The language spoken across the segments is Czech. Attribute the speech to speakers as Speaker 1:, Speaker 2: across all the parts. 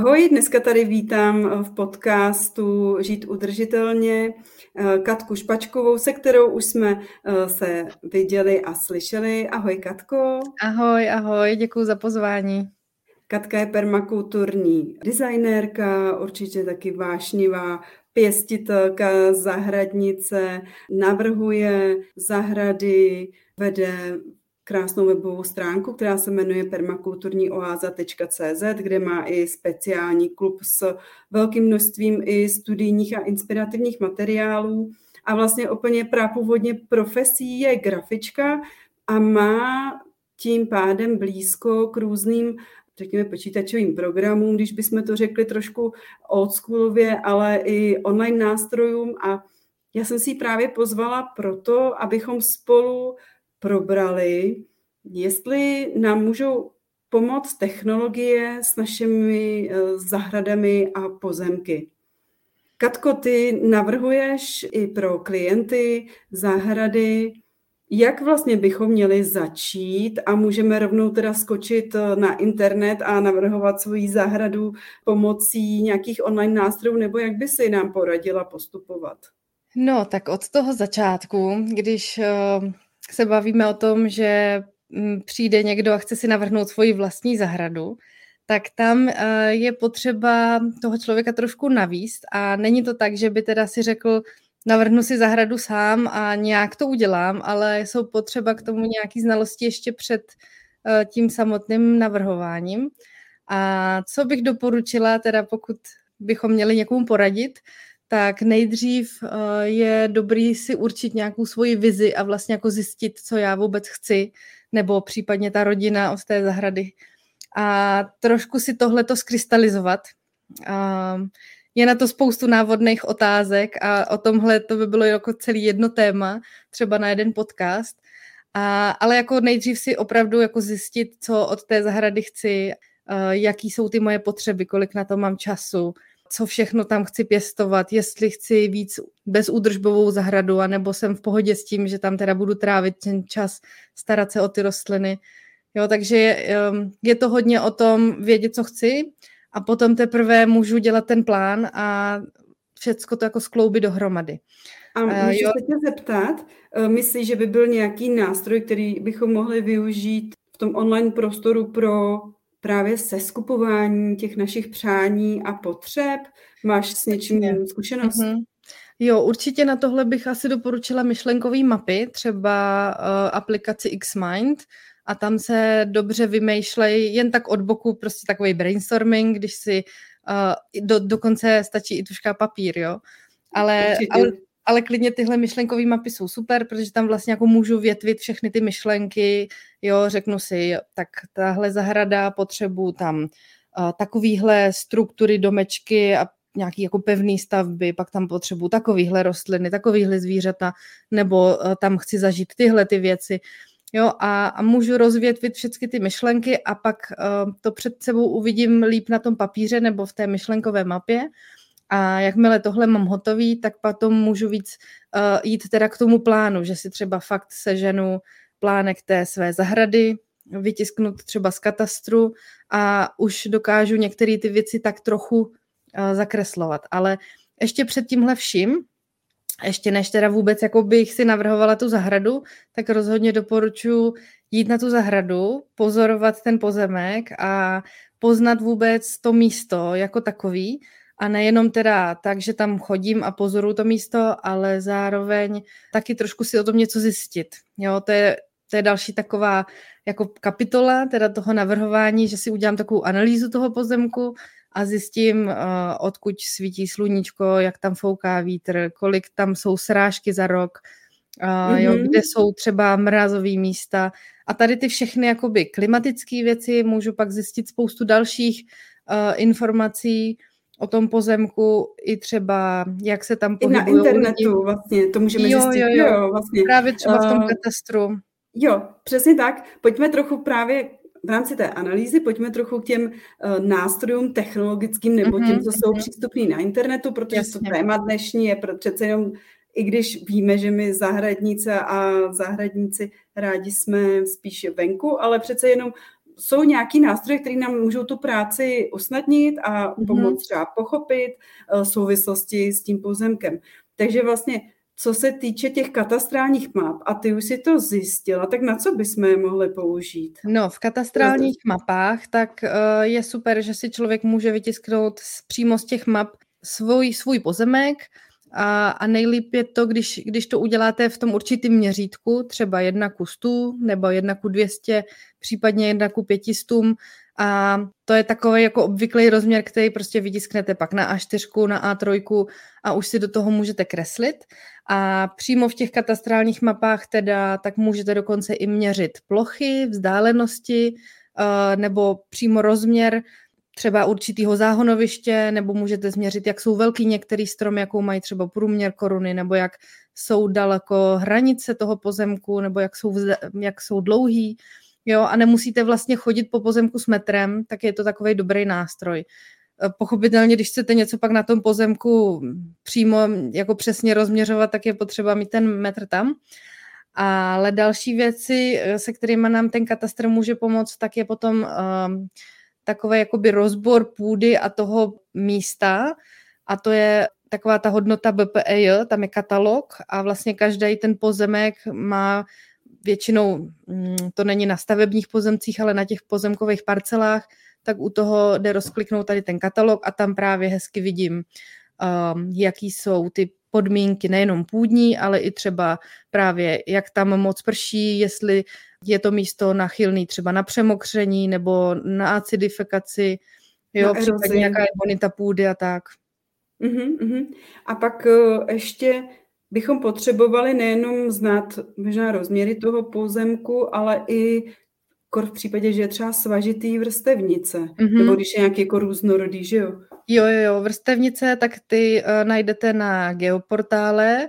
Speaker 1: Ahoj, dneska tady vítám v podcastu Žít udržitelně eh, Katku Špačkovou, se kterou už jsme eh, se viděli a slyšeli. Ahoj Katko.
Speaker 2: Ahoj, ahoj, děkuji za pozvání.
Speaker 1: Katka je permakulturní designérka, určitě taky vášnivá pěstitelka, zahradnice, navrhuje zahrady, vede krásnou webovou stránku, která se jmenuje permakulturníoáza.cz, kde má i speciální klub s velkým množstvím i studijních a inspirativních materiálů. A vlastně úplně prapůvodně profesí je grafička a má tím pádem blízko k různým řekněme, počítačovým programům, když bychom to řekli trošku oldschoolově, ale i online nástrojům. A já jsem si ji právě pozvala proto, abychom spolu probrali, jestli nám můžou pomoct technologie s našimi eh, zahradami a pozemky. Katko, ty navrhuješ i pro klienty zahrady, jak vlastně bychom měli začít a můžeme rovnou teda skočit eh, na internet a navrhovat svoji zahradu pomocí nějakých online nástrojů, nebo jak by si nám poradila postupovat?
Speaker 2: No, tak od toho začátku, když eh, se bavíme o tom, že mm, přijde někdo a chce si navrhnout svoji vlastní zahradu, tak tam eh, je potřeba toho člověka trošku navíst a není to tak, že by teda si řekl, navrhnu si zahradu sám a nějak to udělám, ale jsou potřeba k tomu nějaký znalosti ještě před eh, tím samotným navrhováním. A co bych doporučila, teda pokud bychom měli někomu poradit, tak nejdřív eh, je dobrý si určit nějakou svoji vizi a vlastně jako zjistit, co já vůbec chci, nebo případně ta rodina od té zahrady. A trošku si tohleto skrystalizovat. Je na to spoustu návodných otázek a o tomhle to by bylo jako celý jedno téma, třeba na jeden podcast. A, ale jako nejdřív si opravdu jako zjistit, co od té zahrady chci, eh, jaký jsou ty moje potřeby, kolik na to mám času, co všechno tam chci pěstovat, jestli chci víc bezúdržbovou zahradu, anebo jsem v pohodě s tím, že tam teda budu trávit ten čas, starat se o ty rostliny. Jo, takže je, je to hodně o tom vědět, co chci a potom teprve můžu dělat ten plán a všecko to jako skloubit dohromady.
Speaker 1: A můžu jo. se tě zeptat, eh, myslíš, že by byl nějaký nástroj, který bychom mohli využít v tom online prostoru pro právě seskupování těch našich přání a potřeb? Máš s něčím zkušenost? Mm-hmm.
Speaker 2: Jo, určitě na tohle bych asi doporučila myšlenkové mapy, třeba uh, aplikaci Xmind, a tam se dobře vymýšlej jen tak od boku, prostě takový brainstorming, když si uh, do, dokonce stačí i tuška papír, jo. Ale, ale ale klidně tyhle myšlenkové mapy jsou super, protože tam vlastně jako můžu větvit všechny ty myšlenky, jo, řeknu si, tak tahle zahrada potřebuji tam uh, takovýhle struktury, domečky a nějaký jako pevný stavby, pak tam potřebuji takovýhle rostliny, takovýhle zvířata, nebo uh, tam chci zažít tyhle ty věci. Jo, a, a můžu rozvětvit všechny ty myšlenky a pak uh, to před sebou uvidím líp na tom papíře nebo v té myšlenkové mapě a jakmile tohle mám hotový, tak potom můžu víc uh, jít teda k tomu plánu, že si třeba fakt seženu plánek té své zahrady, vytisknout třeba z katastru a už dokážu některé ty věci tak trochu uh, zakreslovat. Ale ještě před tímhle vším, ještě než teda vůbec jako bych si navrhovala tu zahradu, tak rozhodně doporučuji jít na tu zahradu, pozorovat ten pozemek a poznat vůbec to místo jako takový, a nejenom teda tak, že tam chodím a pozoruju to místo, ale zároveň taky trošku si o tom něco zjistit. Jo, to je, to je další taková jako kapitola teda toho navrhování, že si udělám takovou analýzu toho pozemku a zjistím, uh, odkud svítí sluníčko, jak tam fouká vítr, kolik tam jsou srážky za rok, uh, jo,
Speaker 1: Mhm.
Speaker 2: kde jsou třeba mrazové místa. A tady ty všechny jakoby klimatické věci můžu pak zjistit spoustu dalších uh, informací o tom pozemku, i třeba jak se tam
Speaker 1: I na
Speaker 2: pohybují lidi.
Speaker 1: internetu vlastně, to můžeme
Speaker 2: Jo,
Speaker 1: zjistit.
Speaker 2: jo, jo.
Speaker 1: jo vlastně.
Speaker 2: Právě třeba v tom
Speaker 1: Eh,
Speaker 2: katastru.
Speaker 1: Jo, přesně tak. Pojďme trochu právě v rámci té analýzy, pojďme trochu k těm uh, nástrojům technologickým nebo
Speaker 2: Mhm,
Speaker 1: těm, co jsou
Speaker 2: mhm.
Speaker 1: přístupní na internetu, protože to
Speaker 2: Jasně.
Speaker 1: téma dnešní je přece jenom, i když víme, že my zahradnice a zahradníci rádi jsme spíše venku, ale přece jenom jsou nějaký nástroje, které nám můžou tu práci usnadnit a
Speaker 2: Mhm.
Speaker 1: pomoct třeba pochopit uh, souvislosti s tím pozemkem. Takže vlastně co se týče těch katastrálních map, a ty už si to zjistila, tak na co bychom je mohli použít?
Speaker 2: No, v katastrálních mapách, tak uh, je super, že si člověk může vytisknout přímo z těch map svůj, svůj pozemek a, a nejlíp je to, když, když to uděláte v tom určitém měřítku, třeba jedna ku 100 nebo jedna ku 200, případně jedna ku 500 a to je takový jako obvyklý rozměr, který prostě vytisknete pak na A4, na A3 a už si do toho můžete kreslit. A přímo v těch katastrálních mapách teda tak můžete dokonce i měřit plochy, vzdálenosti uh, nebo přímo rozměr třeba určitýho záhonoviště, nebo můžete změřit, jak jsou velký některý strom, jakou mají třeba průměr koruny, nebo jak jsou daleko hranice toho pozemku, nebo jak jsou, jak jsou dlouhý. Jo, a nemusíte vlastně chodit po pozemku s metrem, tak je to takový dobrý nástroj. Eh, Pochopitelně, když chcete něco pak na tom pozemku přímo jako přesně rozměřovat, tak je potřeba mít ten metr tam. Ale další věci, eh, se kterými nám ten katastr může pomoct, tak je potom um, takový jakoby rozbor půdy a toho místa. A to je taková ta hodnota BPEJ, tam je katalog a vlastně každý ten pozemek má většinou, mm, to není na stavebních pozemcích, ale na těch pozemkových parcelách, tak u toho jde rozkliknout tady ten katalog a tam právě hezky vidím, um, jaký jsou ty podmínky nejenom půdní, ale i třeba právě jak tam moc prší, jestli je to místo nachylný třeba na přemokření nebo na acidifikaci, jo,
Speaker 1: Na
Speaker 2: případně
Speaker 1: erozi.
Speaker 2: jaká je bonita půdy a tak.
Speaker 1: Mhm, mhm. A pak eh, ještě bychom potřebovali nejenom znát možná rozměry toho pozemku, ale i kor v případě, že je třeba svažitý vrstevnice,
Speaker 2: Mhm.
Speaker 1: nebo když je nějaký jako různorodý, že jo?
Speaker 2: Jo, jo, jo, vrstevnice, tak ty uh, najdete na geoportále uh,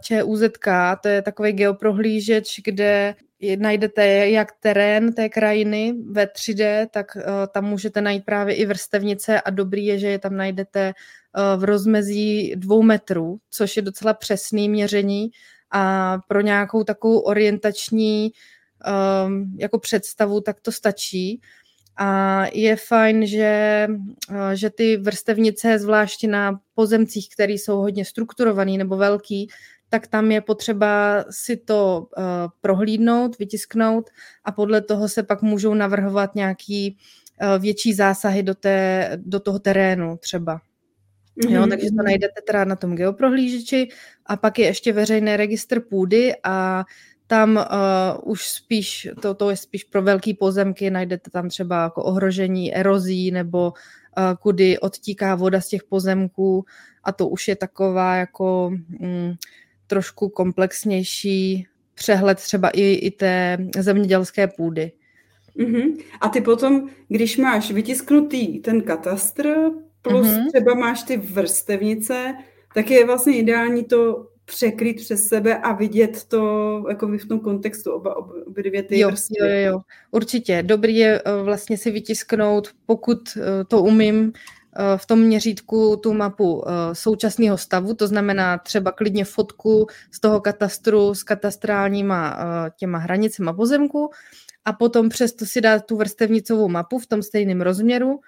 Speaker 2: ČUZK, to je takový geoprohlížeč, kde najdete jak terén té krajiny ve 3D, tak uh, tam můžete najít právě i vrstevnice a dobrý je, že je tam najdete uh, v rozmezí dvou metrů, což je docela přesný měření a pro nějakou takovou orientační um, jako představu, tak to stačí. A je fajn, že, eh, že ty vrstevnice, zvláště na pozemcích, které jsou hodně strukturovaný nebo velký, tak tam je potřeba si to uh, prohlídnout, vytisknout a podle toho se pak můžou navrhovat nějaký uh, větší zásahy do, té, do toho terénu třeba. Jo,
Speaker 1: Mhm,
Speaker 2: takže to najdete teda na tom geoprohlížeči a pak je ještě veřejný registr půdy a tam uh, už spíš, to, to je spíš pro velký pozemky, najdete tam třeba jako ohrožení erozí nebo uh, kudy odtíká voda z těch pozemků a to už je taková jako mm, trošku komplexnější přehled třeba i, i té zemědělské půdy.
Speaker 1: Mhm. A ty potom, když máš vytisknutý ten katastr, plus
Speaker 2: Mhm.
Speaker 1: třeba máš ty vrstevnice, tak je vlastně ideální to překryt přes sebe a vidět to jako v tom kontextu, oba, oba, obě dvě ty
Speaker 2: Jo,
Speaker 1: vrstvy.
Speaker 2: jo, jo, určitě. Dobrý je eh, vlastně si vytisknout, pokud eh, to umím, eh, v tom měřítku tu mapu současného stavu, to znamená třeba klidně fotku z toho katastru s katastrálníma těma hranicema pozemku a potom přesto si dát tu vrstevnicovou mapu v tom stejném rozměru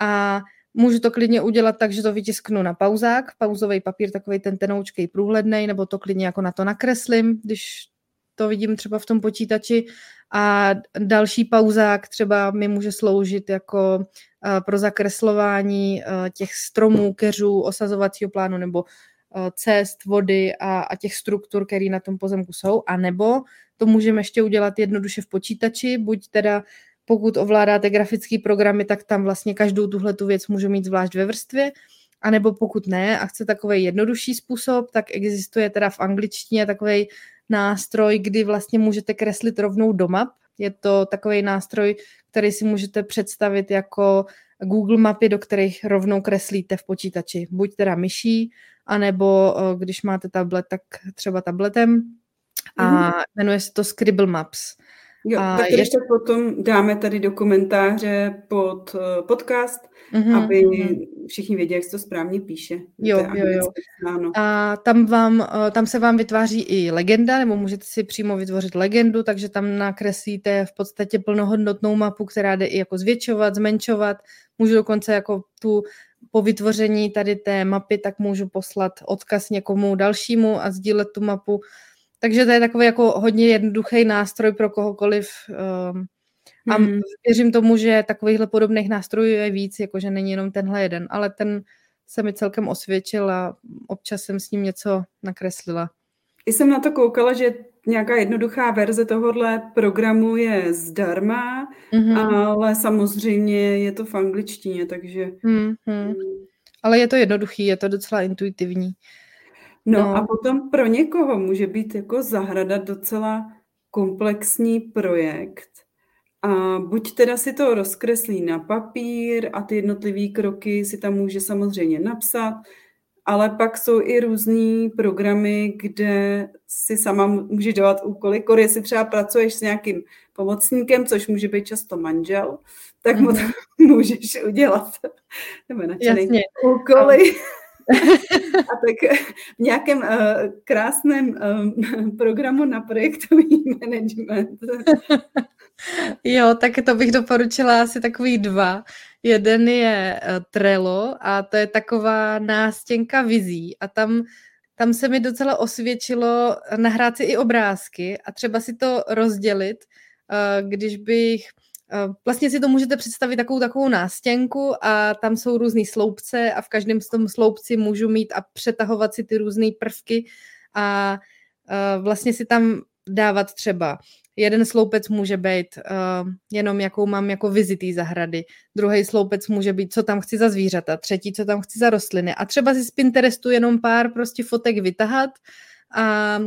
Speaker 2: a můžu to klidně udělat tak, že to vytisknu na pauzák, pauzový papír, takový ten tenoučkej průhledný, nebo to klidně jako na to nakreslím, když to vidím třeba v tom počítači. A další pauzák třeba mi může sloužit jako uh, pro zakreslování uh, těch stromů, keřů, osazovacího plánu nebo uh, cest, vody a, a těch struktur, které na tom pozemku jsou, a nebo to můžeme ještě udělat jednoduše v počítači, buď teda pokud ovládáte grafické programy, tak tam vlastně každou tuhle tu věc můžu mít zvlášť ve vrstvě, A nebo pokud ne a chce takový jednodušší způsob, tak existuje teda v angličtině takový nástroj, kdy vlastně můžete kreslit rovnou do map. Je to takový nástroj, který si můžete představit jako Google mapy, do kterých rovnou kreslíte v počítači. Buď teda myší, anebo eh, když máte tablet, tak třeba tabletem. A mm-hmm. jmenuje se to Scribble Maps.
Speaker 1: Jo, a tak když je... to potom dáme tady do komentáře pod uh, podcast, mm-hmm, aby mm-hmm. všichni věděli, jak se to správně píše.
Speaker 2: Jo, jo, jo. A tam, vám, uh, tam se vám vytváří i legenda, nebo můžete si přímo vytvořit legendu, takže tam nakreslíte v podstatě plnohodnotnou mapu, která jde i jako zvětšovat, zmenšovat. Můžu dokonce jako tu po vytvoření tady té mapy, tak můžu poslat odkaz někomu dalšímu a sdílet tu mapu takže to je takový jako hodně jednoduchý nástroj pro kohokoliv. Um, a hmm. věřím tomu, že takovýchhle podobných nástrojů je víc, jakože není jenom tenhle jeden, ale ten se mi celkem osvědčil a občas jsem s ním něco nakreslila.
Speaker 1: I jsem na to koukala, že nějaká jednoduchá verze tohohle programu je zdarma, mm-hmm. ale samozřejmě je to v angličtině, takže... Mm-hmm.
Speaker 2: Ale je to jednoduchý, je to docela intuitivní.
Speaker 1: No, no a potom pro někoho může být jako zahrada docela komplexní projekt. A buď teda si to rozkreslí na papír a ty jednotlivé kroky si tam může samozřejmě napsat, ale pak jsou i různý programy, kde si sama může dělat úkoly. Kor, jestli třeba pracuješ s nějakým pomocníkem, což může být často manžel, tak mu to mm-hmm. můžeš udělat. Nebo Jasně. úkoly. A tak v nějakém uh, krásném uh, programu na projektový management.
Speaker 2: Jo, tak to bych doporučila asi takový dva. Jeden je uh, Trello a to je taková nástěnka vizí a tam tam se mi docela osvědčilo nahrát si i obrázky a třeba si to rozdělit, když bych Vlastně si to můžete představit takovou takovou nástěnku a tam jsou různý sloupce a v každém z tom sloupci můžu mít a přetahovat si ty různé prvky a vlastně si tam dávat třeba. Jeden sloupec může být uh, jenom jakou mám jako vizitý zahrady, druhý sloupec může být, co tam chci za zvířata, třetí, co tam chci za rostliny. A třeba si z Pinterestu jenom pár prostě fotek vytahat a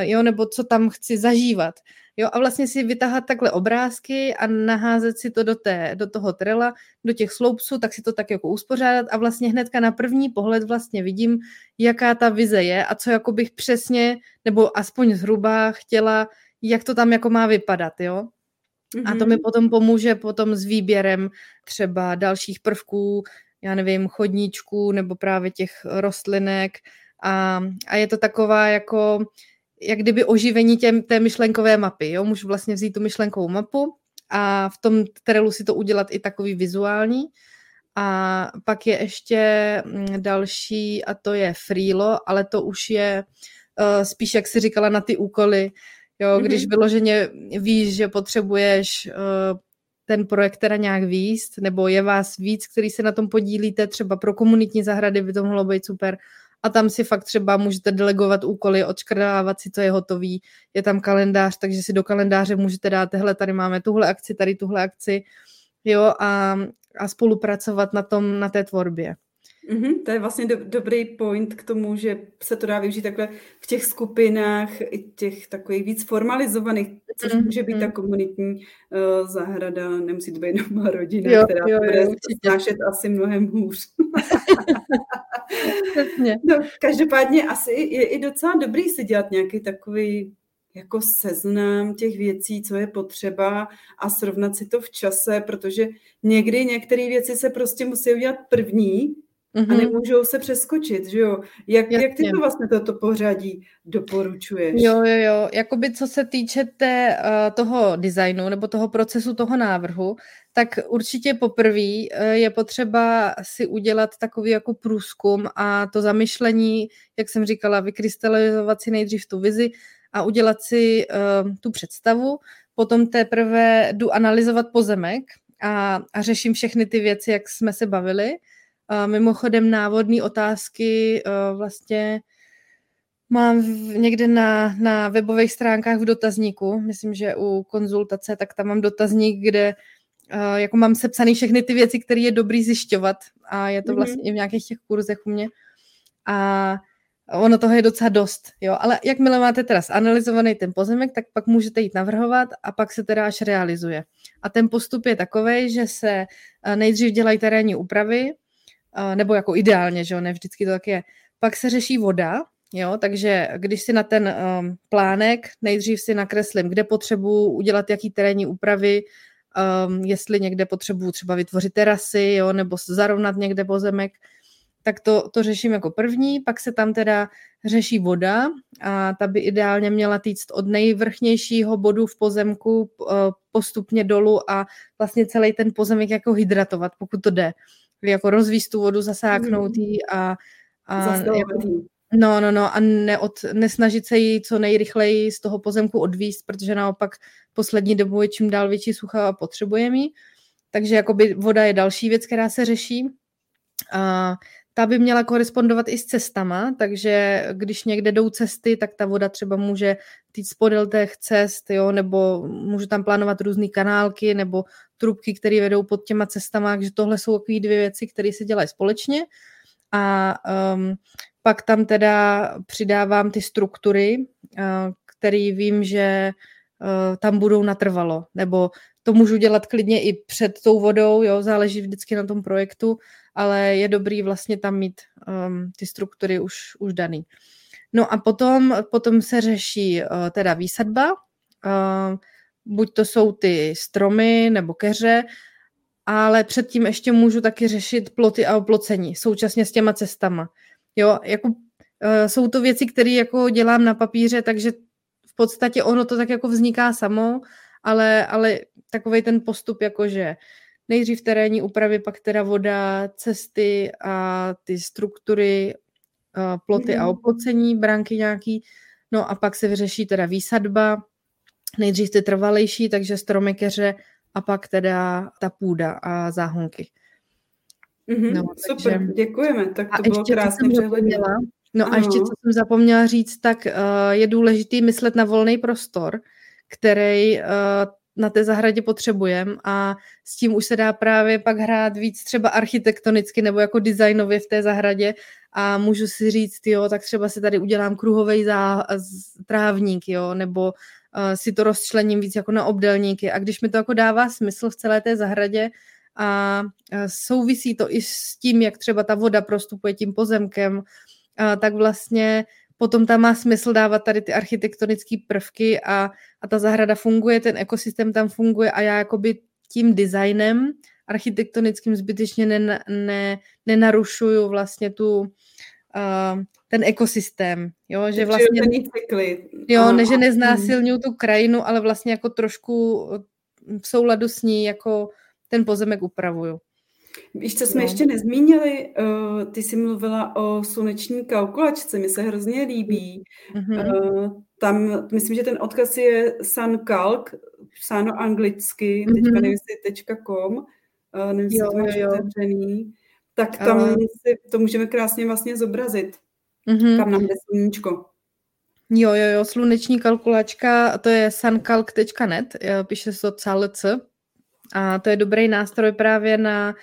Speaker 2: jo, nebo co tam chci zažívat. Jo, a vlastně si vytahat takhle obrázky a naházet si to do, té, do toho trela, do těch sloupců, tak si to tak jako uspořádat a vlastně hnedka na první pohled vlastně vidím, jaká ta vize je a co jako bych přesně, nebo aspoň zhruba chtěla, jak to tam jako má vypadat, jo. Mm-hmm. A to mi mhm. potom pomůže potom s výběrem třeba dalších prvků, já nevím, chodníčků nebo právě těch rostlinek a, a je to taková jako jak kdyby oživení těm, té myšlenkové mapy. Jo? Můžu vlastně vzít tu myšlenkovou mapu a v tom Trellu si to udělat i takový vizuální. A pak je ještě mm, další a to je Freelo, ale to už je uh, spíš, jak si říkala, na ty úkoly. Jo, mm-hmm. Když vyloženě víš, že potřebuješ uh, ten projekt teda nějak výst, nebo je vás víc, který se na tom podílíte, třeba pro komunitní zahrady by to mohlo být super, a tam si fakt třeba můžete delegovat úkoly, odškrdávat si, co je hotový. Je tam kalendář, takže si do kalendáře můžete dát, hele, tady máme tuhle akci, tady tuhle akci, jo, a, a spolupracovat na tom, na té tvorbě.
Speaker 1: Mm-hmm, to je vlastně do, dobrý point k tomu, že se to dá využít takhle v těch skupinách, i těch takových víc formalizovaných, což mm-hmm. může být ta komunitní uh, zahrada, nemusí to být jenom rodina, jo, která jo, bude snášet asi mnohem hůř. no, každopádně asi je i docela dobrý si dělat nějaký takový jako seznam těch věcí, co je potřeba a srovnat si to v čase, protože někdy některé věci se prostě musí udělat první, Mm-hmm. A nemůžou se přeskočit, že jo? Jak, jak ty to vlastně toto pořadí doporučuješ?
Speaker 2: Jo, jo, jo. Jakoby co se týče té, uh, toho designu nebo toho procesu toho návrhu, tak určitě poprvé uh, je potřeba si udělat takový jako průzkum a to zamyšlení, jak jsem říkala, vykrystalizovat si nejdřív tu vizi a udělat si uh, tu představu. Potom teprve jdu analyzovat pozemek a, a řeším všechny ty věci, jak jsme se bavili Mimochodem návodní otázky e, vlastně mám někde na, na webových stránkách v dotazníku, myslím, že u konzultace, tak tam mám dotazník, kde uh, jako mám sepsaný všechny ty věci, které je dobrý zjišťovat a je to mhm. vlastně mm-hmm. i v nějakých těch kurzech u mě. A ono toho je docela dost, jo, ale jakmile máte teda zanalizovaný ten pozemek, tak pak můžete jít navrhovat a pak se teda až realizuje. A ten postup je takový, že se eh, nejdřív dělají terénní úpravy, eh, nebo jako ideálně, že jo, ne vždycky to tak je. Pak se řeší voda, jo, takže když si na ten um, plánek nejdřív si nakreslím, kde potřebuji udělat jaký terénní úpravy, um, jestli někde potřebuji třeba vytvořit terasy, jo, nebo zarovnat někde pozemek, tak to, to řeším jako první, pak se tam teda řeší voda a ta by ideálně měla týct od nejvrchnějšího bodu v pozemku eh, postupně dolů a vlastně celý ten pozemek jako hydratovat, pokud to jde. Jako rozvíst tu vodu, zasáknout ji a, a jako, No, no, no a neod, nesnažit se jí co nejrychleji z toho pozemku odvíst, protože naopak poslední dobou je čím dál větší sucha a potřebujeme ji. Takže jakoby voda je další věc, která se řeší. A ta by měla korespondovat i s cestama, takže když někde jdou cesty, tak ta voda třeba může týct podél těch cest, jo, nebo můžu tam plánovat různé kanálky nebo trubky, které vedou pod těma cestama, takže tohle jsou takové dvě věci, které se dělají společně. A um, pak tam teda přidávám ty struktury, uh, které vím, že uh, tam budou natrvalo, nebo to můžu dělat klidně i před tou vodou, jo, záleží vždycky na tom projektu, ale je dobrý vlastně tam mít um, ty struktury už, už daný. No a potom, potom se řeší uh, teda výsadba, uh, buď to jsou ty stromy nebo keře, ale předtím ještě můžu taky řešit ploty a oplocení současně s těma cestama. Jo, jako uh, jsou to věci, které jako dělám na papíře, takže v podstatě ono to tak jako vzniká samo, ale, ale takový ten postup, jakože nejdřív terénní úpravy, pak teda voda, cesty a ty struktury, ploty a mhm. oplocení, bránky nějaký, no a pak se vyřeší teda výsadba, nejdřív ty trvalejší, takže stromy, keře a pak teda ta půda a záhonky.
Speaker 1: Mm-hmm, no, super, takže... děkujeme, tak to a bylo krásně přehledně.
Speaker 2: No ano. a ještě, co jsem zapomněla říct, tak uh, je důležitý myslet na volný prostor, který uh, na té zahradě potřebujeme a s tím už se dá právě pak hrát víc třeba architektonicky nebo jako designově v té zahradě. A můžu si říct, jo, tak třeba si tady udělám kruhový trávník, jo, nebo uh, si to rozčlením víc jako na obdelníky a když mi to jako dává smysl v celé té zahradě a uh, souvisí to i s tím, jak třeba ta voda prostupuje tím pozemkem, uh, tak vlastně potom tam má smysl dávat tady ty architektonické prvky a, a ta zahrada funguje, ten ekosystém tam funguje a já jakoby tím designem architektonickým zbytečně ne, ne, nenarušuju vlastně tu uh, ten ekosystém, jo, že vlastně jo, ne, že neznásilňuju tu krajinu, ale vlastně jako trošku v souladu s ní jako ten pozemek upravuju.
Speaker 1: Víš, co jsme no. ještě nezmínili? Uh, ty jsi mluvila o sluneční kalkulačce, mi se hrozně líbí. Mm-hmm. Uh, tam, myslím, že ten odkaz je sunkalk, psáno anglicky, mm-hmm. teďka nevím, jestli .com, uh, nevím, jestli to máš otevřený. Tak tam uh. si to můžeme krásně vlastně zobrazit, mm-hmm. kam nám jde sluníčko.
Speaker 2: Jo, jo, jo, sluneční kalkulačka, to je sunkalk.net, píše se to CALC, a to je dobrý nástroj právě na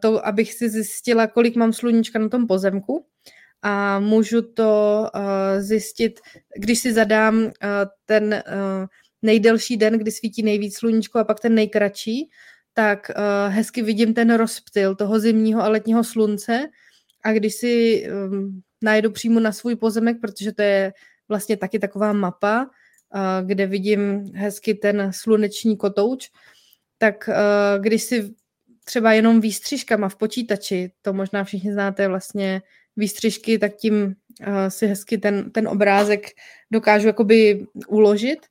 Speaker 2: to, abych si zjistila, kolik mám sluníčka na tom pozemku. A můžu to zjistit, když si zadám ten nejdelší den, kdy svítí nejvíc sluníčko a pak ten nejkratší, tak hezky vidím ten rozptyl toho zimního a letního slunce. A když si um, najdu přímo na svůj pozemek, protože to je vlastně taky taková mapa, kde vidím hezky ten sluneční kotouč, tak když si třeba jenom výstřižkama v počítači, to možná všichni znáte vlastně výstřižky, tak tím uh, si hezky ten, ten obrázek dokážu jakoby uložit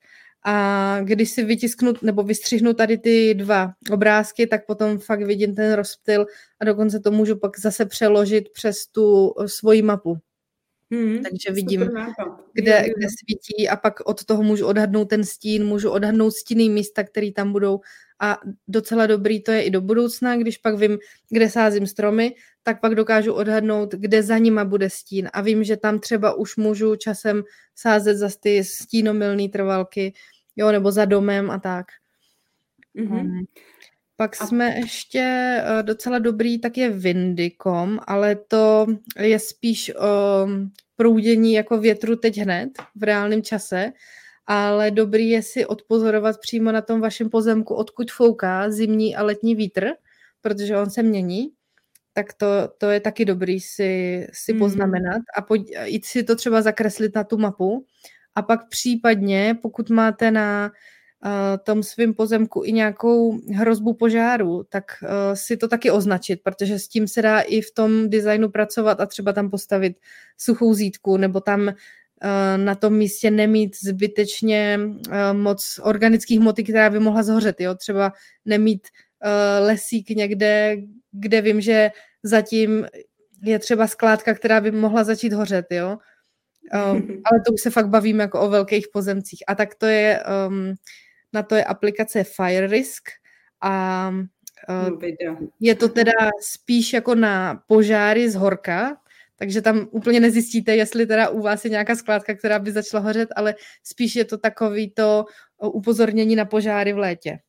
Speaker 2: a když si vytisknu nebo vystřihnu tady ty dva obrázky, tak potom fakt vidím ten rozptyl a dokonce to můžu pak zase přeložit přes tu svoji mapu. Hmm, Takže vidím, kde, kde svítí a pak od toho můžu odhadnout ten stín, můžu odhadnout stinný místa, které tam budou a docela dobrý to je i do budoucna, když pak vím, kde sázím stromy, tak pak dokážu odhadnout, kde za nima bude stín a vím, že tam třeba už můžu časem sázet za ty stínomilné trvalky, jo, nebo za domem a tak. Mm-hmm. Pak jsme ještě eh, docela dobrý, tak je Windy.com, ale to je spíš o proudění jako větru teď hned, v reálném čase, ale dobrý je si odpozorovat přímo na tom vašem pozemku, odkud fouká zimní a letní vítr, protože on se mění, tak to, to je taky dobrý si, si mm. poznamenat a pojď, jít si to třeba zakreslit na tu mapu. A pak případně, pokud máte na tom svém pozemku i nějakou hrozbu požáru, tak uh, si to taky označit, protože s tím se dá i v tom designu pracovat a třeba tam postavit suchou zítku nebo tam uh, na tom místě nemít zbytečně moc organických hmoty, která by mohla zhořet. Jo? Třeba nemít lesík někde, kde vím, že zatím je třeba skládka, která by mohla začít hořet. Jo? Um, ale to už se fakt bavíme jako o velkých pozemcích. A tak to je um, na to je aplikace Fire Risk a uh, je to teda spíš jako na požáry z horka, takže tam úplně nezjistíte, jestli teda u vás je nějaká skládka, která by začala hořet, ale spíš je to takový to upozornění na požáry v létě.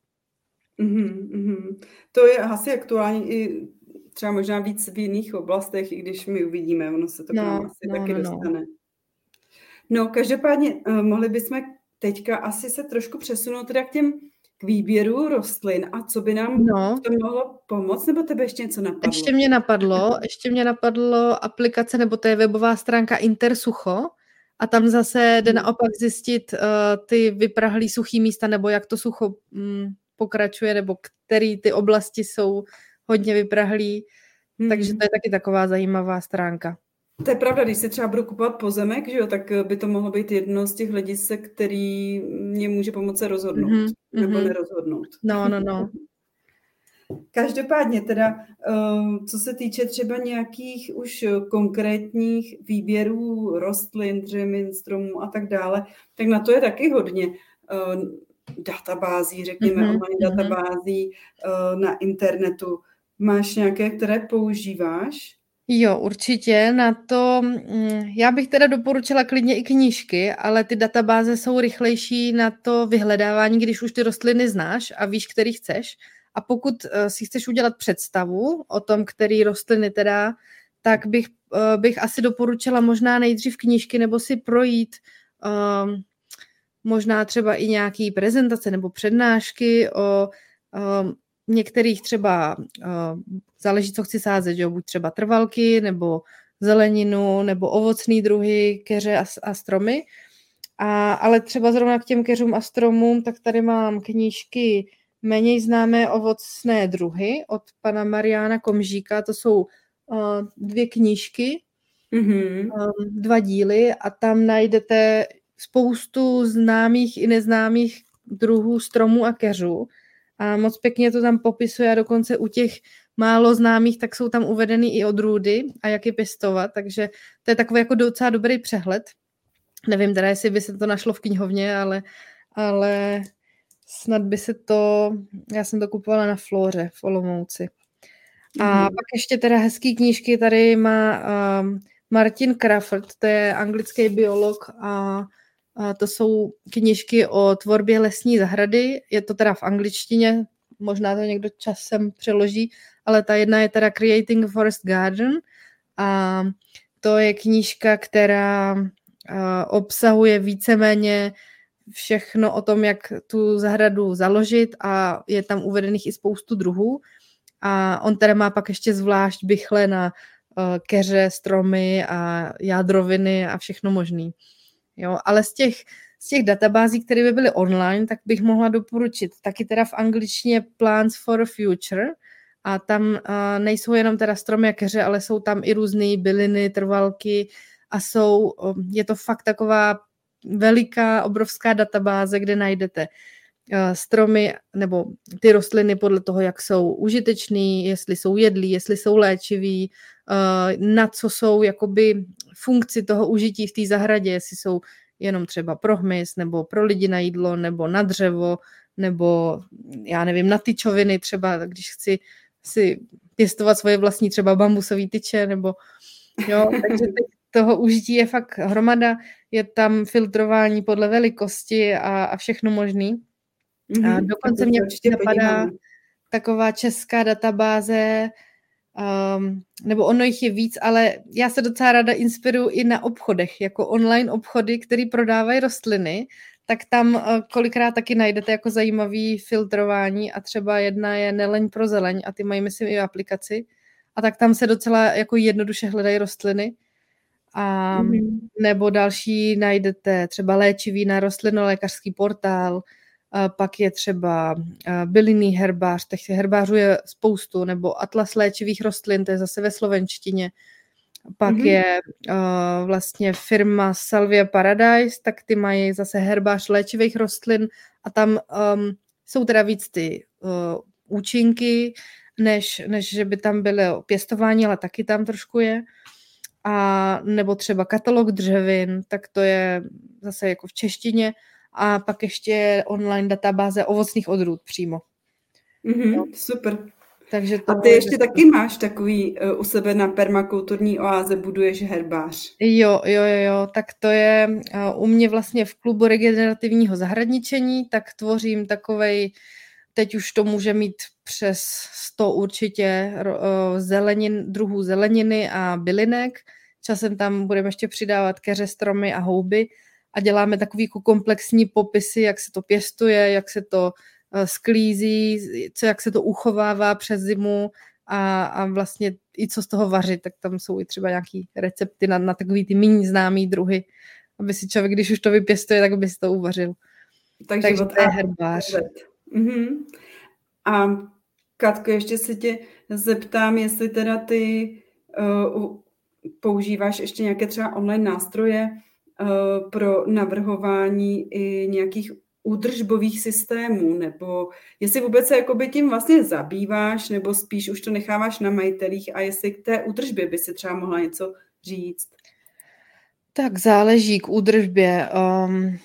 Speaker 1: Mm-hmm, mm-hmm. To je asi aktuální i třeba možná víc v jiných oblastech, i když my uvidíme, ono se to no, k nám asi no, taky no, no. dostane. No. no, každopádně uh, mohli bychom teďka asi se trošku přesunout teda k těm k výběru rostlin a co by nám no. to mohlo pomoct, nebo tebe ještě něco napadlo?
Speaker 2: Ještě mě napadlo, ještě mě napadlo aplikace, nebo to je webová stránka Intersucho a tam zase jde hmm. naopak zjistit uh, ty vyprahlý suchý místa, nebo jak to sucho um, pokračuje, nebo který ty oblasti jsou hodně vyprahlý, hmm. takže to je taky taková zajímavá stránka.
Speaker 1: To je pravda, když si třeba budu kupovat pozemek, že jo, tak by to mohlo být jedno z těch hledisek, který mě může pomoci rozhodnout mm-hmm. nebo mm-hmm. nerozhodnout.
Speaker 2: No, no, no.
Speaker 1: Každopádně teda, eh, co se týče třeba nějakých už konkrétních výběrů rostlin, dřemin, stromů a tak dále, tak na to je taky hodně eh, databází, řekněme, mm-hmm. online mm-hmm. databází eh, na internetu. Máš nějaké, které používáš?
Speaker 2: Jo, určitě. Na to, mm, já bych teda doporučila klidně i knížky, ale ty databáze jsou rychlejší na to vyhledávání, když už ty rostliny znáš a víš, který chceš. A pokud eh, si chceš udělat představu o tom, který rostliny teda, tak bych, eh, bych asi doporučila možná nejdřív knížky nebo si projít um, možná třeba i nějaký prezentace nebo přednášky o um, některých třeba uh, záleží, co chci sázet, že jo? buď třeba trvalky, nebo zeleninu, nebo ovocný druhy, keře a, a stromy. A, ale třeba zrovna k těm keřům a stromům, tak tady mám knížky méně známé ovocné druhy od pana Mariana Komžíka. To jsou uh, dvě knížky, mm-hmm. um, dva díly a tam najdete spoustu známých i neznámých druhů stromů a keřů a moc pěkně to tam popisuje a dokonce u těch málo známých, tak jsou tam uvedeny i odrůdy a jak je pěstovat, takže to je takový jako docela dobrý přehled. Nevím teda, jestli by se to našlo v knihovně, ale, ale snad by se to, já jsem to kupovala na Floře v Olomouci. A mm. pak ještě teda hezký knížky tady má um, Martin Crawford, to je anglický biolog a to jsou knižky o tvorbě lesní zahrady. Je to teda v angličtině, možná to někdo časem přeloží, ale ta jedna je teda Creating Forest Garden a to je knížka, která obsahuje víceméně všechno o tom, jak tu zahradu založit a je tam uvedených i spoustu druhů. A on teda má pak ještě zvlášť bychle na keře, stromy a jádroviny a všechno možný. Jo, ale z těch, z těch databází, které by byly online, tak bych mohla doporučit taky teda v angličtině Plants for Future. A tam uh, nejsou jenom teda stromy a keře, ale jsou tam i různé byliny, trvalky a jsou, je to fakt taková veliká, obrovská databáze, kde najdete stromy nebo ty rostliny podle toho, jak jsou užitečný, jestli jsou jedlí, jestli jsou léčivý, uh, na co jsou jakoby funkci toho užití v té zahradě, jestli jsou jenom třeba pro hmyz, nebo pro lidi na jídlo, nebo na dřevo, nebo já nevím, na tyčoviny třeba, když chci si pěstovat svoje vlastní třeba bambusové tyče, nebo jo, takže toho užití je fakt hromada, je tam filtrování podle velikosti a, a všechno možný. Mm-hmm, a dokonce mě napadá, taková česká databáze, um, nebo ono jich je víc, ale já se docela ráda inspiruju i na obchodech, jako online obchody, které prodávají rostliny, tak tam uh, kolikrát taky najdete jako zajímavý filtrování a třeba jedna je neleň pro zeleň a ty mají, myslím, i aplikaci a tak tam se docela jako jednoduše hledají rostliny. A, mm-hmm. Nebo další najdete třeba léčivý na rostlinolékařský portál, pak je třeba bylinný herbář, těch herbářů je spoustu, nebo atlas léčivých rostlin, to je zase ve slovenštině. Pak mm-hmm. je uh, vlastně firma Salvia Paradise, tak ty mají zase herbář léčivých rostlin a tam um, jsou teda víc ty uh, účinky, než, než že by tam bylo pěstování, ale taky tam trošku je. A nebo třeba katalog dřevin, tak to je zase jako v češtině. A pak ještě online databáze ovocných odrůd přímo.
Speaker 1: Mm-hmm, no. Super. Takže to a ty ještě taky máš takový uh, u sebe na permakulturní oáze buduješ herbář.
Speaker 2: Jo, jo, jo, jo, tak to je uh, u mě vlastně v klubu regenerativního zahradničení, tak tvořím takovej Teď už to může mít přes 100 určitě zelenin, druhů zeleniny a bylinek. Časem tam budeme ještě přidávat keře, stromy a houby a děláme takový jako komplexní popisy, jak se to pěstuje, jak se to e, sklízí, co, jak se to uchovává přes zimu a, a vlastně i co z toho vařit, tak tam jsou i třeba nějaký recepty na, na takový ty méně známý druhy, aby si člověk, když už to vypěstuje, tak by si to uvařil. Takže, Takže to je herbář.
Speaker 1: Mm-hmm. A Katko, ještě se tě zeptám, jestli teda ty uh, používáš ještě nějaké třeba online nástroje pro navrhování i nějakých údržbových systémů, nebo jestli vůbec se jakoby tím vlastně zabýváš, nebo spíš už to necháváš na majitelích a jestli k té údržbě by si třeba mohla něco říct.
Speaker 2: Tak záleží k údržbě. Um,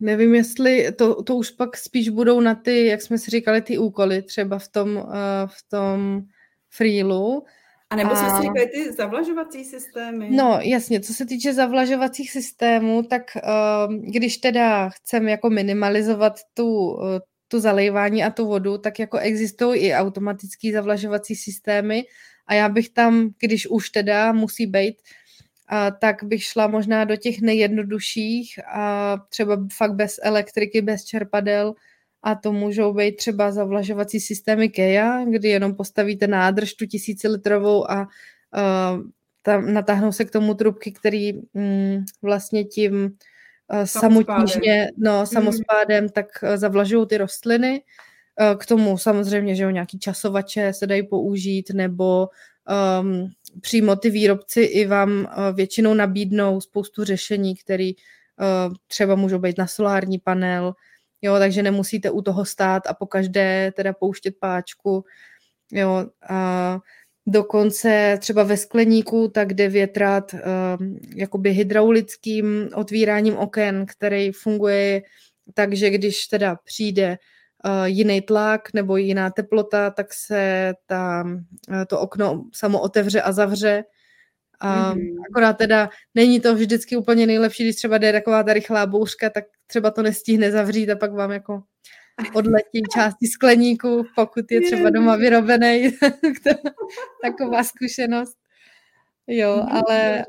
Speaker 2: Nevím, jestli to, to už pak spíš budou na ty, jak jsme si říkali, ty úkoly, třeba v tom, uh, v tom freelu.
Speaker 1: A nebo jsme si říkali ty zavlažovací systémy?
Speaker 2: No jasně, co se týče zavlažovacích systémů, tak uh, když teda chceme jako minimalizovat tu, uh, tu zalejvání a tu vodu, tak jako existují i automatický zavlažovací systémy a já bych tam, když už teda musí být, a tak bych šla možná do těch nejjednodušších a třeba fakt bez elektriky, bez čerpadel a to můžou být třeba zavlažovací systémy KEA, kdy jenom postavíte nádrž tu tisícilitrovou a uh, tam natáhnou se k tomu trubky, který mm, vlastně tím uh, samotížně, no, mhm. samospádem, mm. tak uh, zavlažují ty rostliny. Uh, k tomu samozřejmě, že jo, nějaký časovače se dají použít, nebo um, přímo ty výrobci i vám uh, většinou nabídnou spoustu řešení, které uh, třeba můžou být na solární panel, jo, takže nemusíte u toho stát a po každé teda pouštět páčku, jo, a dokonce třeba ve skleníku tak jde větrat uh, jakoby hydraulickým otvíráním oken, který funguje takže když teda přijde uh, jiný tlak nebo jiná teplota, tak se ta, uh, to okno samo otevře a zavře. A mm-hmm. akorát teda není to vždycky úplně nejlepší, když třeba jde taková ta rychlá bouřka, tak třeba to nestihne zavřít a pak vám jako odletí části skleníku, pokud je třeba doma vyrobený. Taková zkušenost. Jo, mhm, ale,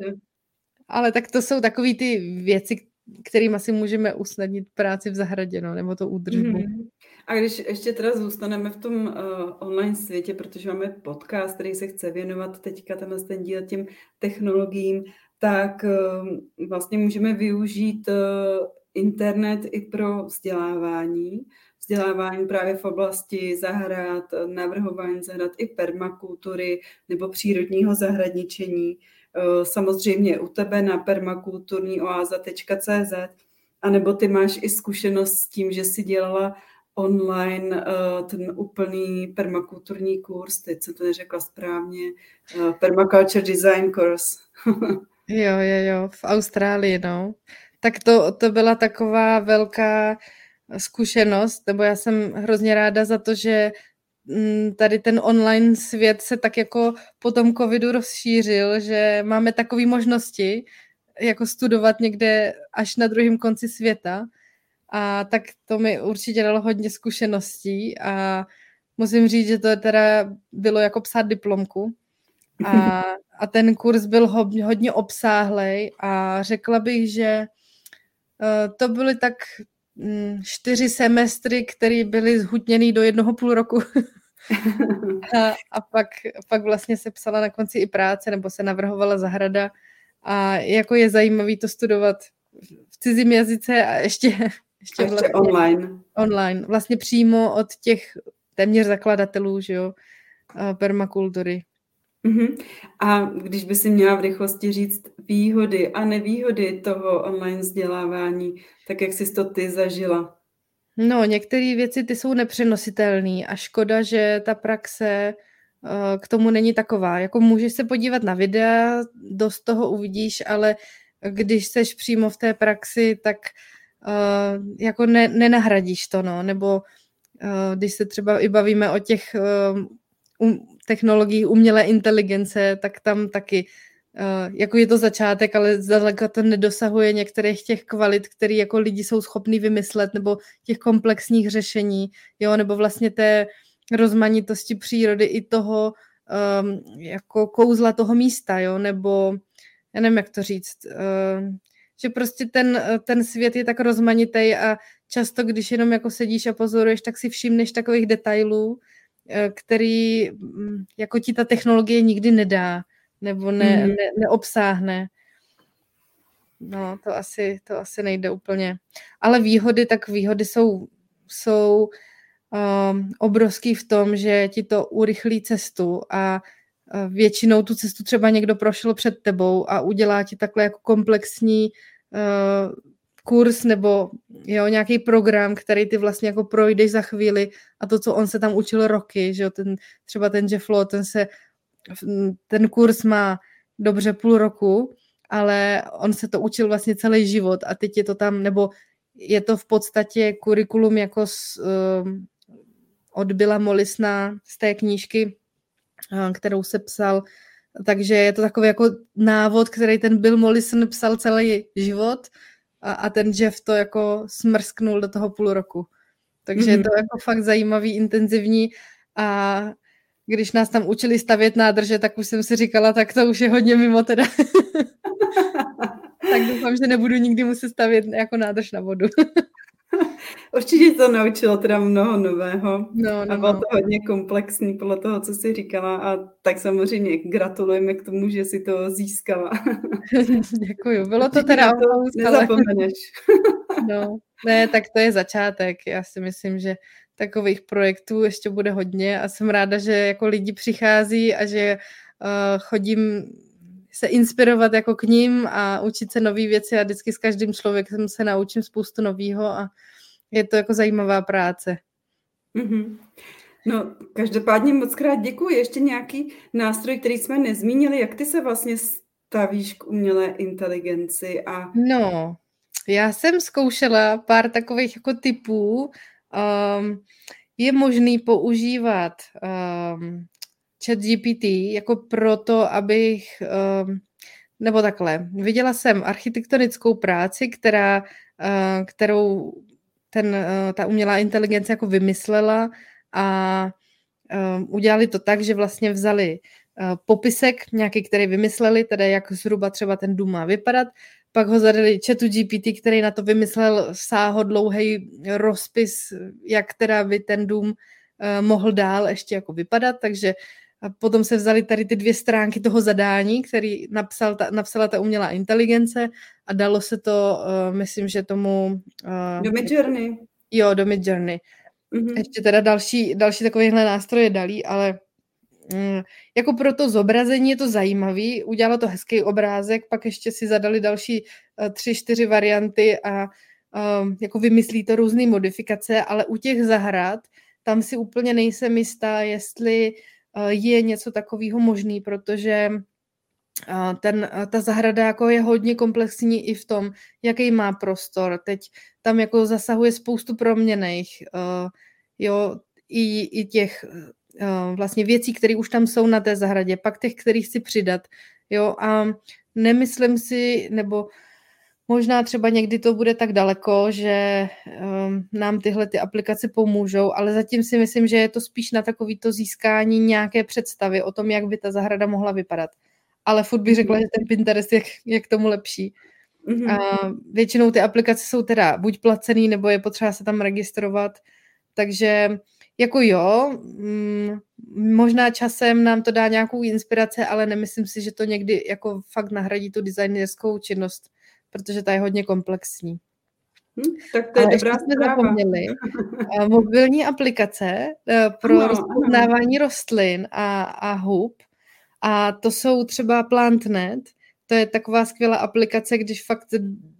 Speaker 2: ale tak to jsou takové ty věci, kterým asi můžeme usnadnit práci v zahradě, no, nebo to údržbu. Mm-hmm.
Speaker 1: A když ještě teda zůstaneme v tom uh, online světě, protože máme podcast, který se chce věnovat teďka tenhle ten díl těm technologiím, tak uh, vlastně můžeme využít uh, internet i pro vzdělávání. Vzdělávání právě v oblasti zahrad, navrhování zahrad i permakultury nebo přírodního zahradničení. Samozřejmě u tebe na permakulturnioaza.cz a nebo ty máš i zkušenost s tím, že si dělala online uh, ten úplný permakulturní kurz, teď jsem to neřekla správně, uh, permaculture design course.
Speaker 2: jo, jo, jo, v Austrálii, no. Tak to, to byla taková velká zkušenost, nebo já jsem hrozně ráda za to, že mm, tady ten online svět se tak jako po tom covidu rozšířil, že máme takové možnosti, jako studovat někde až na druhém konci světa a tak to mi určitě dalo hodně zkušeností a musím říct, že to teda bylo jako psát diplomku. A, a ten kurz byl hodně obsáhlej a řekla bych, že uh, to byly tak mm, čtyři semestry, které byly zhutněny do jednoho půl roku. a, a pak, pak vlastně se psala na konci i práce, nebo se navrhovala zahrada. A jako je zajímavý to studovat v cizím jazyce a ještě, ještě,
Speaker 1: ještě vlastně, online.
Speaker 2: Online, vlastně přímo od těch téměř zakladatelů, že jo, permakultury.
Speaker 1: Uh-huh. A když by si měla v rychlosti říct výhody a nevýhody toho online vzdělávání, tak jak jsi to ty zažila?
Speaker 2: No, některé věci ty jsou nepřenositelné a škoda, že ta praxe uh, k tomu není taková. Jako můžeš se podívat na videa, dost toho uvidíš, ale když seš přímo v té praxi, tak uh, jako ne, nenahradíš to, no, nebo uh, když se třeba i bavíme o těch uh, um, technologií umělé inteligence, tak tam taky uh, jako je to začátek, ale zdaleka to nedosahuje některých těch kvalit, které jako lidi jsou schopní vymyslet, nebo těch komplexních řešení, jo, nebo vlastně té rozmanitosti přírody i toho um, jako kouzla toho místa, jo, nebo já nevím, jak to říct, uh, že prostě ten, ten svět je tak rozmanitý a často, když jenom jako sedíš a pozoruješ, tak si všimneš takových detailů, Eh, který mm, jako ti ta technologie nikdy nedá nebo ne, mm. ne, neobsáhne. No, to asi, to asi nejde úplně. Ale výhody, tak výhody jsou, jsou um, obrovský v tom, že ti to urychlí cestu a většinou tu cestu třeba někdo prošel před tebou a udělá ti takhle jako komplexní uh, kurz nebo jo, nějaký program, který ty vlastně jako projdeš za chvíli a to, co on se tam učil roky, že jo, ten, třeba ten Jeff Lowe, ten se, ten kurz má dobře půl roku, ale on se to učil vlastně celý život a teď je to tam, nebo je to v podstatě kurikulum jako z, uh, od Billa Molisna z té knížky, kterou se psal, takže je to takový jako návod, který ten Bill Mollison psal celý život a, a ten Jeff to jako smrsknul do toho půl roku. Takže mm-hmm. je to mhm. jako fakt zajímavý, intenzivní a když nás tam učili stavět nádrže, tak už jsem si říkala, tak to už je hodně mimo teda. tak doufám, že nebudu nikdy muset stavět jako nádrž na vodu.
Speaker 1: Určitě to naučilo teda mnoho nového
Speaker 2: no, no,
Speaker 1: a bylo no. to hodně komplexní podle toho, co jsi říkala a tak samozřejmě gratulujeme k tomu, že si to získala.
Speaker 2: Děkuju, bylo to teda to
Speaker 1: nezapomeneš.
Speaker 2: no, ne, tak to je začátek. Já si myslím, že takových projektů ještě bude hodně a jsem ráda, že jako lidi přichází a že uh, chodím se inspirovat jako k ním a učit se nové věci a vždycky s každým člověkem se naučím spoustu nového a je to jako zajímavá práce.
Speaker 1: Mm-hmm. No, každopádně moc krát děkuji. Ještě nějaký nástroj, který jsme nezmínili, jak ty se vlastně stavíš k umělé inteligenci? A...
Speaker 2: No, já jsem zkoušela pár takových jako typů. Um, je možný používat um, chat GPT jako proto, abych, um, nebo takhle, viděla jsem architektonickou práci, která, uh, kterou ten, uh, ta umělá inteligence jako vymyslela a um, udělali to tak, že vlastně vzali uh, popisek nějaký, který vymysleli, tedy jak zhruba třeba ten dům má vypadat, pak ho zadali chatu GPT, který na to vymyslel sáhodlouhý rozpis, jak teda by ten dům mohl dál ještě jako vypadat, takže a potom se vzali tady ty dvě stránky toho zadání, který napsal ta, napsala ta umělá inteligence a dalo se to, uh, myslím, že tomu...
Speaker 1: Uh, do Midjourney.
Speaker 2: Jo, do Midjourney. Mm-hmm. Ještě teda další, další takovýhle nástroje dalí, ale um, jako pro to zobrazení je to zajímavý, udělalo to hezký obrázek, pak ještě si zadali další uh, tři, čtyři varianty a uh, jako vymyslí to různé modifikace, ale u těch zahrad tam si úplně nejsem jistá, jestli uh, Eh, je něco takového možný, protože eh, ten, eh, ta zahrada jako je hodně komplexní i v tom, jaký má prostor. Teď tam jako zasahuje spoustu proměných, jo, i, i těch vlastně věcí, které už tam jsou na té zahradě, pak těch, kterých chci přidat, jo, a nemyslím si, nebo Možná třeba někdy to bude tak daleko, že um, nám tyhle ty aplikace pomůžou, ale zatím si myslím, že je to spíš na takovýto získání nějaké představy o tom, jak by ta zahrada mohla vypadat. Ale furt bych řekla, že ten Pinterest je, je k tomu lepší. Mm-hmm. A většinou ty aplikace jsou teda buď placený, nebo je potřeba se tam registrovat. Takže jako jo, mm, možná časem nám to dá nějakou inspiraci, ale nemyslím si, že to někdy jako fakt nahradí tu designerskou činnost protože ta je hodně komplexní.
Speaker 1: Hm, tak to je Ale dobrá
Speaker 2: jsme zapomněli. Eh, mobilní aplikace eh, pro ano, rozpoznávání ano. rostlin a, a hub. A to jsou třeba PlantNet. To je taková skvělá aplikace, když fakt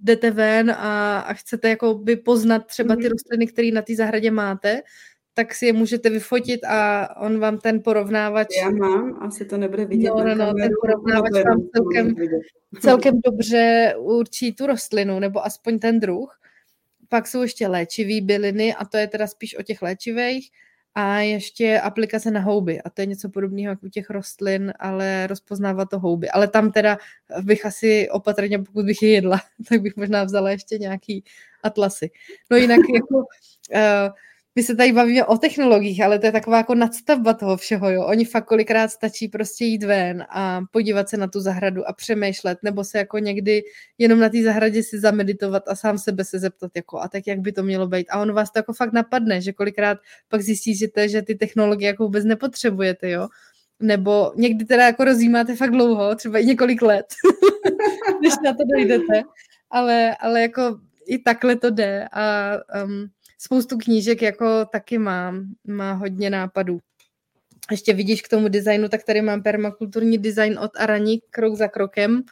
Speaker 2: jdete ven a, a chcete jako by poznat třeba ty mhm. rostliny, které na té zahradě máte, tak si je můžete vyfotit a on vám ten porovnávač...
Speaker 1: Já mám, asi to nebude vidět No, no, no,
Speaker 2: ten porovnávač vám celkem, celkem dobře určí tu rostlinu, nebo aspoň ten druh. Pak jsou ještě léčivý byliny a to je teda spíš o těch léčivých. A ještě aplikace na houby. A to je něco podobného jako u těch rostlin, ale rozpoznává to houby. Ale tam teda bych asi opatrně, pokud bych je jedla, tak bych možná vzala ještě nějaký atlasy. No jinak jako... Uh, my se tady bavíme o technologiích, ale to je taková jako nadstavba toho všeho, jo. Oni fakt kolikrát stačí prostě jít ven a podívat se na tu zahradu a přemýšlet, nebo se jako někdy jenom na té zahradě si zameditovat a sám sebe se zeptat, jako a tak jak by to mělo být. A on vás to jako fakt napadne, že kolikrát pak zjistíte, že ty technologie jako vůbec nepotřebujete, jo. Nebo někdy teda jako rozjímáte fakt dlouho, třeba i několik let, než na to dojdete. Ale, ale jako i takhle to jde a um, spoustu knížek jako taky mám, má hodně nápadů. Ještě vidíš k tomu designu, tak tady mám permakulturní design od Arani, krok za krokem.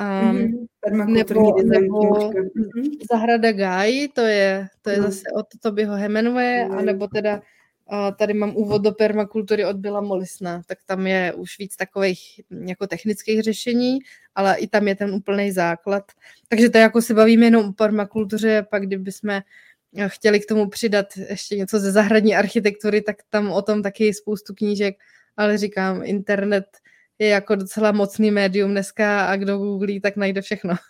Speaker 2: Um, mm-hmm. Nebo, design. Nebo mm-hmm. Zahrada Guy, to je, to je mm. zase od Tobyho Hemingwaye, mm. anebo teda uh, tady mám úvod do permakultury od Byla Molisna, tak tam je už víc takových jako technických řešení, ale i tam je ten úplný základ. Takže to jako se bavíme jenom o permakultuře, pak kdybychom chtěli k tomu přidat ještě něco ze zahradní architektury, tak tam o tom taky spoustu knížek, ale říkám, internet je jako docela mocný médium dneska a kdo googlí, tak najde všechno.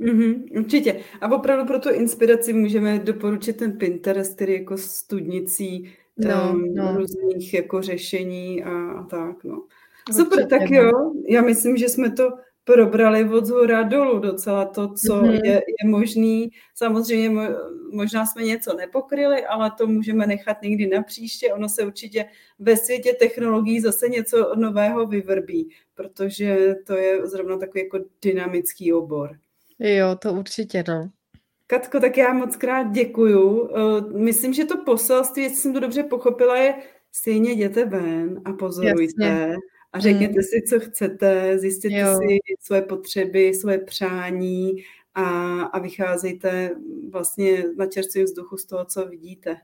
Speaker 1: Mm-hmm, určitě. A opravdu pro tu inspiraci můžeme doporučit ten Pinterest, který je jako studnicí no, um, no. různých jako řešení a, a tak. No. Super, Určitě, tak no. jo, já myslím, že jsme to probrali od zhora dolů docela to, co mm-hmm. je, je možný. Samozřejmě možná jsme něco nepokryli, ale to můžeme nechat někdy na příště. Ono se určitě ve světě technologií zase něco nového vyvrbí, protože to je zrovna takový jako dynamický obor.
Speaker 2: Jo, to určitě, no.
Speaker 1: Katko, tak já moc krát děkuju. Eh, myslím, že to poselství, jestli jsem to dobře pochopila, je stejně jděte ven a pozorujte. Jasně a řekněte hmm. si, co chcete, zjistěte jo. si svoje potřeby, svoje přání a, a vycházejte vlastně na čerstvém vzduchu z toho, co vidíte.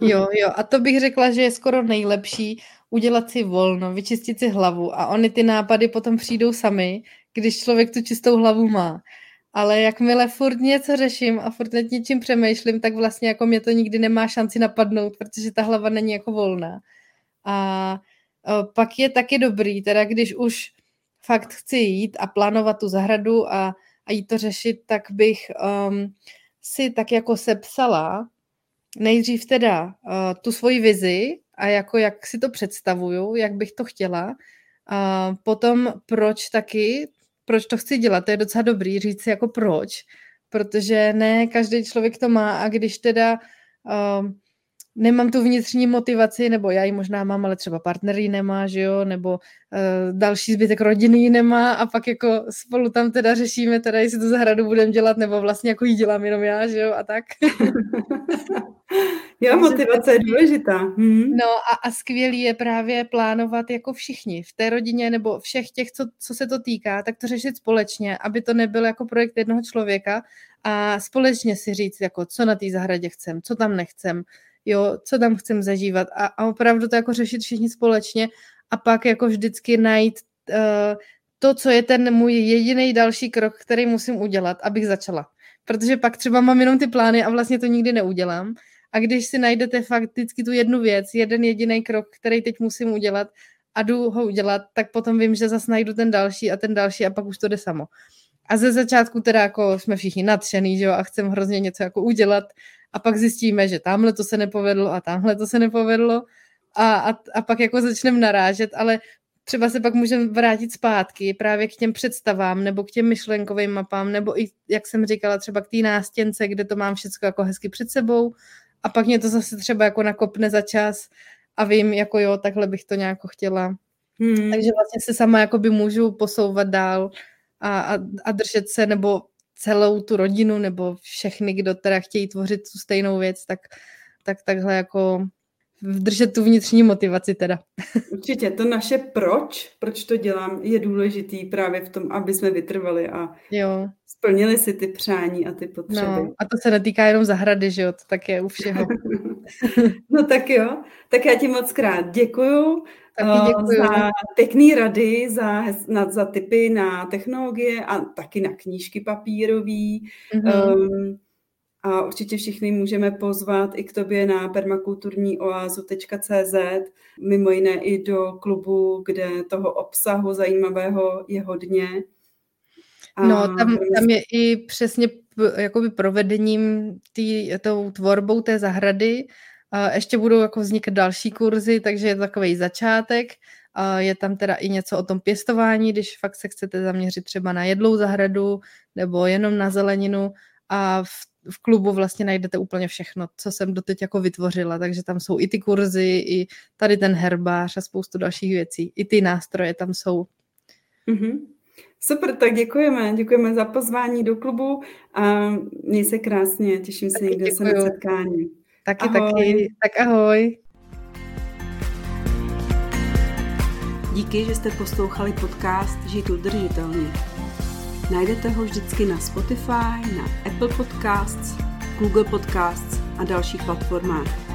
Speaker 2: Jo, jo, a to bych řekla, že je skoro nejlepší udělat si volno, vyčistit si hlavu a oni ty nápady potom přijdou sami, když člověk tu čistou hlavu má. Ale jakmile furt něco řeším a furt nad něčím přemýšlím, tak vlastně jako mě to nikdy nemá šanci napadnout, protože ta hlava není jako volná. A pak je taky dobrý, teda když už fakt chci jít a plánovat tu zahradu a, a jít to řešit, tak bych um, si tak jako sepsala nejdřív teda uh, tu svoji vizi a jako jak si to představuju, jak bych to chtěla. A potom proč taky, proč to chci dělat, to je docela dobrý říct si jako proč, protože ne každý člověk to má a když teda um, nemám tu vnitřní motivaci, nebo já ji možná mám, ale třeba partner ji nemá, že jo, nebo uh, další zbytek rodiny ji nemá a pak jako spolu tam teda řešíme, teda jestli tu zahradu budeme dělat, nebo vlastně jako ji dělám jenom já, že jo, a tak.
Speaker 1: jo, motivace je důležitá. Hmm.
Speaker 2: No a, a skvělý je právě plánovat jako všichni v té rodině, nebo všech těch, co, co se to týká, tak to řešit společně, aby to nebyl jako projekt jednoho člověka a společně si říct, jako co na té zahradě chcem, co tam nechcem, jo, co tam chcem zažívat a, a opravdu to jako řešit všichni společně a pak jako vždycky najít uh, to, co je ten můj jediný další krok, který musím udělat, abych začala. Protože pak třeba mám jenom ty plány a vlastně to nikdy neudělám. A když si najdete fakticky tu jednu věc, jeden jediný krok, který teď musím udělat a jdu ho udělat, tak potom vím, že zase najdu ten další a ten další a pak už to jde samo. A ze začátku teda jako jsme všichni nadšený, že jo, a chceme hrozně něco jako udělat a pak zjistíme, že tamhle to se nepovedlo a tamhle to se nepovedlo a, a, a pak jako začneme narážet, ale třeba se pak můžeme vrátit zpátky právě k těm představám nebo k těm myšlenkovým mapám, nebo i, jak jsem říkala, třeba k té nástěnce, kde to mám všechno jako hezky před sebou a pak mě to zase třeba jako nakopne za čas a vím, jako jo, takhle bych to nějak chtěla. Hmm. Takže vlastně se sama jakoby můžu posouvat dál a, a, a držet se, nebo celou tu rodinu, nebo všechny, kdo teda chtějí tvořit tu stejnou věc, tak, tak takhle jako držet tu vnitřní motivaci teda.
Speaker 1: Určitě, to naše proč, proč to dělám, je důležitý právě v tom, aby jsme vytrvali a jo. splnili si ty přání a ty potřeby. No,
Speaker 2: a to se netýká jenom zahrady, že jo, to tak je u všeho.
Speaker 1: no tak jo, tak já ti moc krát děkuju. Taky děkuju. za pěkný rady, za, na, za tipy na technologie a taky na knížky papírový. Mm-hmm. Um, a určitě všichni můžeme pozvat i k tobě na permakulturníoázu.cz, mimo jiné i do klubu, kde toho obsahu zajímavého je hodně.
Speaker 2: A no, tam, tam je i přesně jakoby provedením tý, tou tvorbou té zahrady. Ještě budou jako vznikat další kurzy, takže je to takový začátek. Je tam teda i něco o tom pěstování, když fakt se chcete zaměřit třeba na jedlou zahradu nebo jenom na zeleninu. A v v klubu vlastně najdete úplně všechno, co jsem doteď jako vytvořila, takže tam jsou i ty kurzy, i tady ten herbář a spoustu dalších věcí. I ty nástroje tam jsou.
Speaker 1: Mm-hmm. Super, tak děkujeme. Děkujeme za pozvání do klubu a měj se krásně. Těším se někde se na setkání.
Speaker 2: Taky, ahoj. taky. Tak ahoj.
Speaker 1: Díky, že jste poslouchali podcast Žít udržitelně. Najdete ho vždycky na Spotify, na Apple Podcasts, Google Podcasts a dalších platformách.